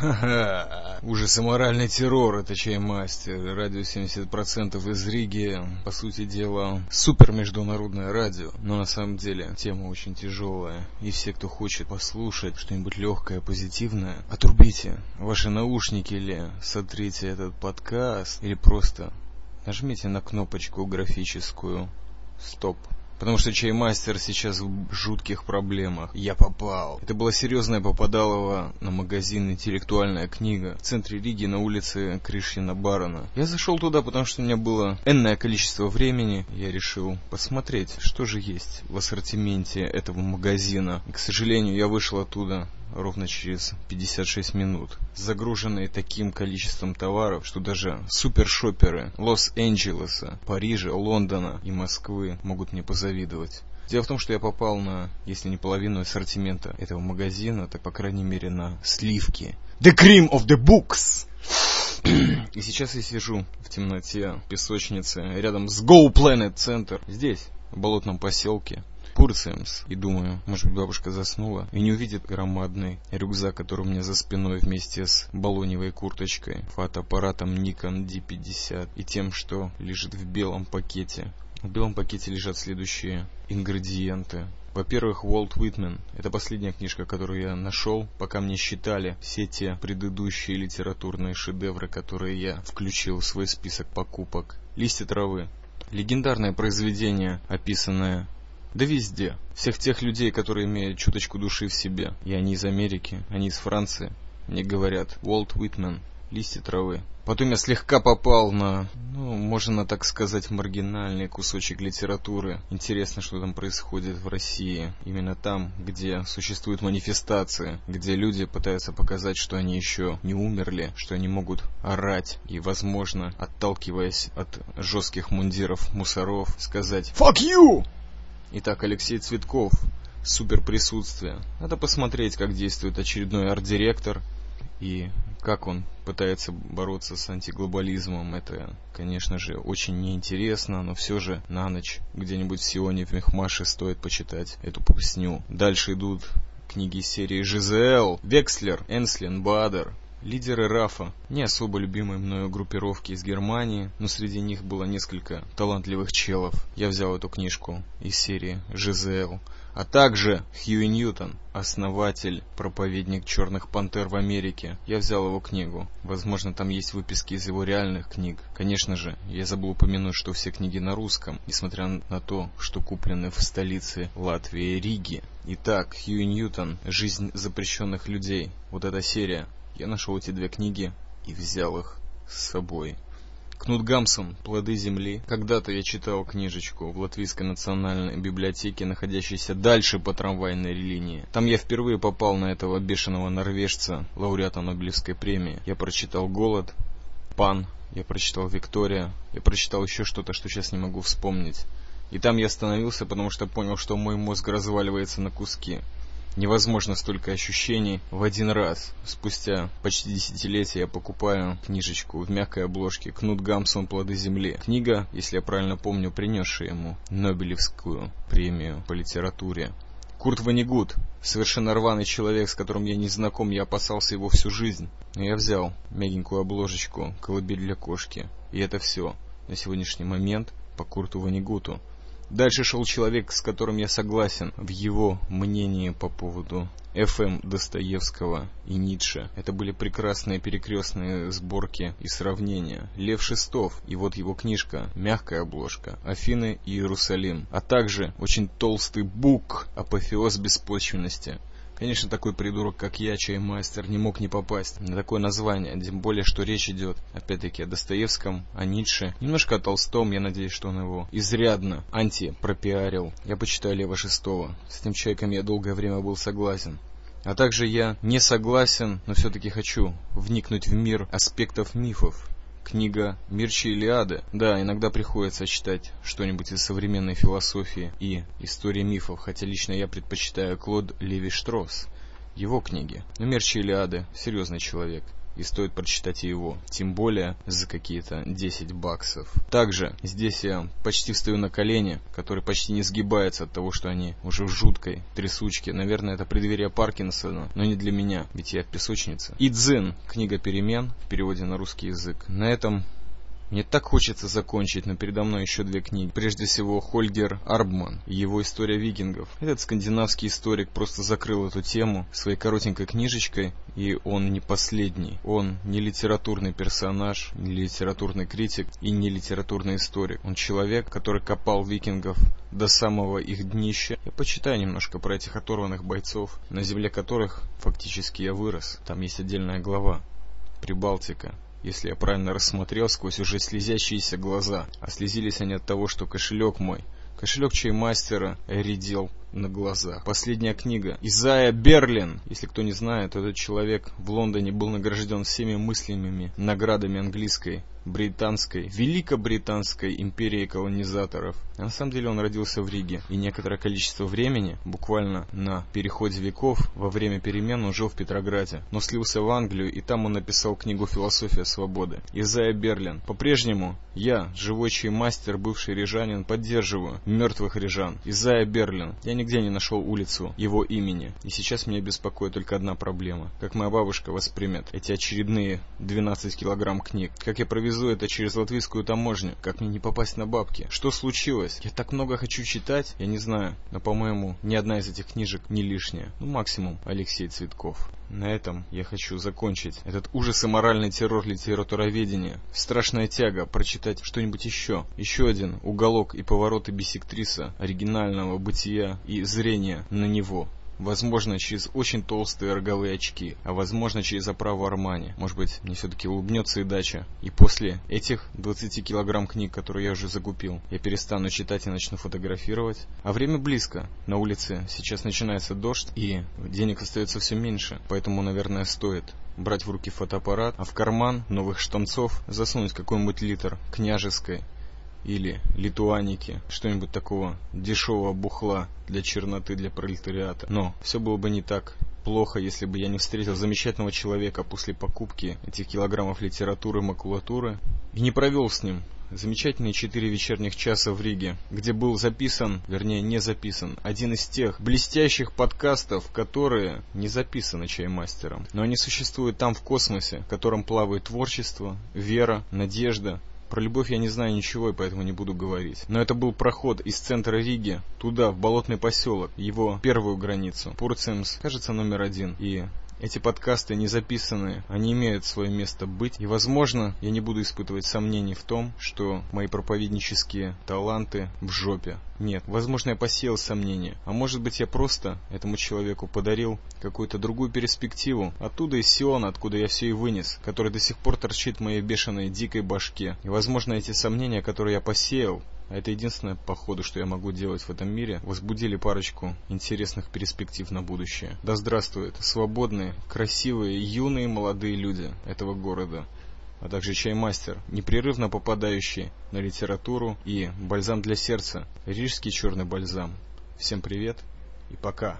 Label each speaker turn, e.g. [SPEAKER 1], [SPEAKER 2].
[SPEAKER 1] Ха-ха. Ужас и моральный террор, это чаймастер. Радио 70% из Риги. По сути дела, супер международное радио. Но на самом деле, тема очень тяжелая. И все, кто хочет послушать что-нибудь легкое, позитивное, отрубите ваши наушники или сотрите этот подкаст, или просто нажмите на кнопочку графическую «Стоп». Потому что чаймастер сейчас в жутких проблемах. Я попал. Это была серьезная попадалова на магазин «Интеллектуальная книга» в центре Риги на улице Кришина Барона. Я зашел туда, потому что у меня было энное количество времени. Я решил посмотреть, что же есть в ассортименте этого магазина. И, к сожалению, я вышел оттуда ровно через 56 минут, загруженные таким количеством товаров, что даже супершоперы Лос-Анджелеса, Парижа, Лондона и Москвы могут мне позавидовать. Дело в том, что я попал на, если не половину ассортимента этого магазина, так по крайней мере на сливки. The cream of the books! И сейчас я сижу в темноте, в песочнице, рядом с Go Planet Center, здесь, в болотном поселке, Пурцемс и думаю, может быть бабушка заснула и не увидит громадный рюкзак, который у меня за спиной вместе с балоневой курточкой, фотоаппаратом Nikon D50 и тем, что лежит в белом пакете. В белом пакете лежат следующие ингредиенты. Во-первых, Уолт Уитмен. Это последняя книжка, которую я нашел, пока мне считали все те предыдущие литературные шедевры, которые я включил в свой список покупок. Листья травы. Легендарное произведение, описанное да везде. Всех тех людей, которые имеют чуточку души в себе. И они из Америки, они из Франции. Мне говорят, Уолт Уитмен, листья травы. Потом я слегка попал на, ну, можно так сказать, маргинальный кусочек литературы. Интересно, что там происходит в России. Именно там, где существуют манифестации, где люди пытаются показать, что они еще не умерли, что они могут орать и, возможно, отталкиваясь от жестких мундиров мусоров, сказать «Fuck you!» Итак, Алексей Цветков. Супер присутствие. Надо посмотреть, как действует очередной арт-директор и как он пытается бороться с антиглобализмом. Это, конечно же, очень неинтересно, но все же на ночь где-нибудь в Сионе, в Мехмаше стоит почитать эту пусню. Дальше идут книги серии ЖЗЛ, Векслер, Энслин, Бадер, Лидеры РАФа, не особо любимые мною группировки из Германии, но среди них было несколько талантливых челов. Я взял эту книжку из серии ЖЗЛ. А также Хьюи Ньютон, основатель, проповедник Черных Пантер в Америке. Я взял его книгу. Возможно, там есть выписки из его реальных книг. Конечно же, я забыл упомянуть, что все книги на русском, несмотря на то, что куплены в столице Латвии Риги. Итак, Хьюи Ньютон «Жизнь запрещенных людей». Вот эта серия я нашел эти две книги и взял их с собой. Кнут Гамсон «Плоды земли». Когда-то я читал книжечку в Латвийской национальной библиотеке, находящейся дальше по трамвайной линии. Там я впервые попал на этого бешеного норвежца, лауреата Нобелевской премии. Я прочитал «Голод», «Пан», я прочитал «Виктория», я прочитал еще что-то, что сейчас не могу вспомнить. И там я остановился, потому что понял, что мой мозг разваливается на куски. Невозможно столько ощущений в один раз. Спустя почти десятилетия я покупаю книжечку в мягкой обложке «Кнут Гамсон. Плоды земли». Книга, если я правильно помню, принесшая ему Нобелевскую премию по литературе. Курт Ванигут, совершенно рваный человек, с которым я не знаком, я опасался его всю жизнь. Но я взял мягенькую обложечку «Колыбель для кошки». И это все на сегодняшний момент по Курту Ванигуту. Дальше шел человек, с которым я согласен в его мнении по поводу Ф.М. Достоевского и Ницше. Это были прекрасные перекрестные сборки и сравнения. Лев Шестов и вот его книжка «Мягкая обложка. Афины и Иерусалим». А также очень толстый бук «Апофеоз беспочвенности». Конечно, такой придурок, как я, чаймастер, не мог не попасть на такое название, тем более, что речь идет, опять-таки, о Достоевском, о Ницше, немножко о Толстом, я надеюсь, что он его изрядно антипропиарил. Я почитаю Лева Шестого. С этим человеком я долгое время был согласен. А также я не согласен, но все-таки хочу вникнуть в мир аспектов мифов, книга Мирчи Илиады. Да, иногда приходится читать что-нибудь из современной философии и истории мифов, хотя лично я предпочитаю Клод Леви Штросс, его книги. Но Мирчи Илиады – серьезный человек. И стоит прочитать и его. Тем более за какие-то 10 баксов. Также здесь я почти встаю на колени, который почти не сгибается от того, что они уже в жуткой трясучке. Наверное, это преддверие Паркинсона, но не для меня, ведь я в песочнице. Идзин, книга перемен в переводе на русский язык. На этом мне так хочется закончить, но передо мной еще две книги. Прежде всего, Хольгер Арбман и его «История викингов». Этот скандинавский историк просто закрыл эту тему своей коротенькой книжечкой, и он не последний. Он не литературный персонаж, не литературный критик и не литературный историк. Он человек, который копал викингов до самого их днища. Я почитаю немножко про этих оторванных бойцов, на земле которых фактически я вырос. Там есть отдельная глава. Прибалтика если я правильно рассмотрел сквозь уже слезящиеся глаза. А слезились они от того, что кошелек мой, кошелек чаймастера редел на глазах. Последняя книга. Изая Берлин. Если кто не знает, этот человек в Лондоне был награжден всеми мыслимыми наградами английской британской, великобританской империи колонизаторов. А на самом деле он родился в Риге. И некоторое количество времени, буквально на переходе веков, во время перемен он жил в Петрограде. Но слился в Англию, и там он написал книгу «Философия свободы». Изая Берлин. По-прежнему я, живой чей мастер, бывший рижанин, поддерживаю мертвых рижан. Изая Берлин. Я нигде не нашел улицу его имени. И сейчас меня беспокоит только одна проблема. Как моя бабушка воспримет эти очередные 12 килограмм книг. Как я проведу везу это через латвийскую таможню. Как мне не попасть на бабки? Что случилось? Я так много хочу читать. Я не знаю. Но, по-моему, ни одна из этих книжек не лишняя. Ну, максимум Алексей Цветков. На этом я хочу закончить этот ужас и моральный террор литературоведения. Страшная тяга прочитать что-нибудь еще. Еще один уголок и повороты бисектриса оригинального бытия и зрения на него. Возможно, через очень толстые роговые очки, а возможно, через оправу Армани. Может быть, мне все-таки улыбнется и дача. И после этих 20 килограмм книг, которые я уже закупил, я перестану читать и начну фотографировать. А время близко. На улице сейчас начинается дождь, и денег остается все меньше. Поэтому, наверное, стоит брать в руки фотоаппарат, а в карман новых штанцов засунуть какой-нибудь литр княжеской или литуаники, что-нибудь такого дешевого бухла для черноты, для пролетариата. Но все было бы не так плохо, если бы я не встретил замечательного человека после покупки этих килограммов литературы, макулатуры и не провел с ним замечательные четыре вечерних часа в Риге, где был записан, вернее не записан, один из тех блестящих подкастов, которые не записаны чаймастером, но они существуют там в космосе, в котором плавает творчество, вера, надежда, про любовь я не знаю ничего, и поэтому не буду говорить. Но это был проход из центра Риги туда, в болотный поселок, его первую границу. Пурцемс, кажется, номер один. И эти подкасты не записаны, они имеют свое место быть. И, возможно, я не буду испытывать сомнений в том, что мои проповеднические таланты в жопе. Нет, возможно, я посеял сомнения. А может быть, я просто этому человеку подарил какую-то другую перспективу. Оттуда из Сиона, откуда я все и вынес, который до сих пор торчит в моей бешеной дикой башке. И, возможно, эти сомнения, которые я посеял, это единственное, походу, что я могу делать в этом мире, возбудили парочку интересных перспектив на будущее. Да здравствуют свободные, красивые, юные, молодые люди этого города а также чаймастер, непрерывно попадающий на литературу и бальзам для сердца, рижский черный бальзам. Всем привет и пока.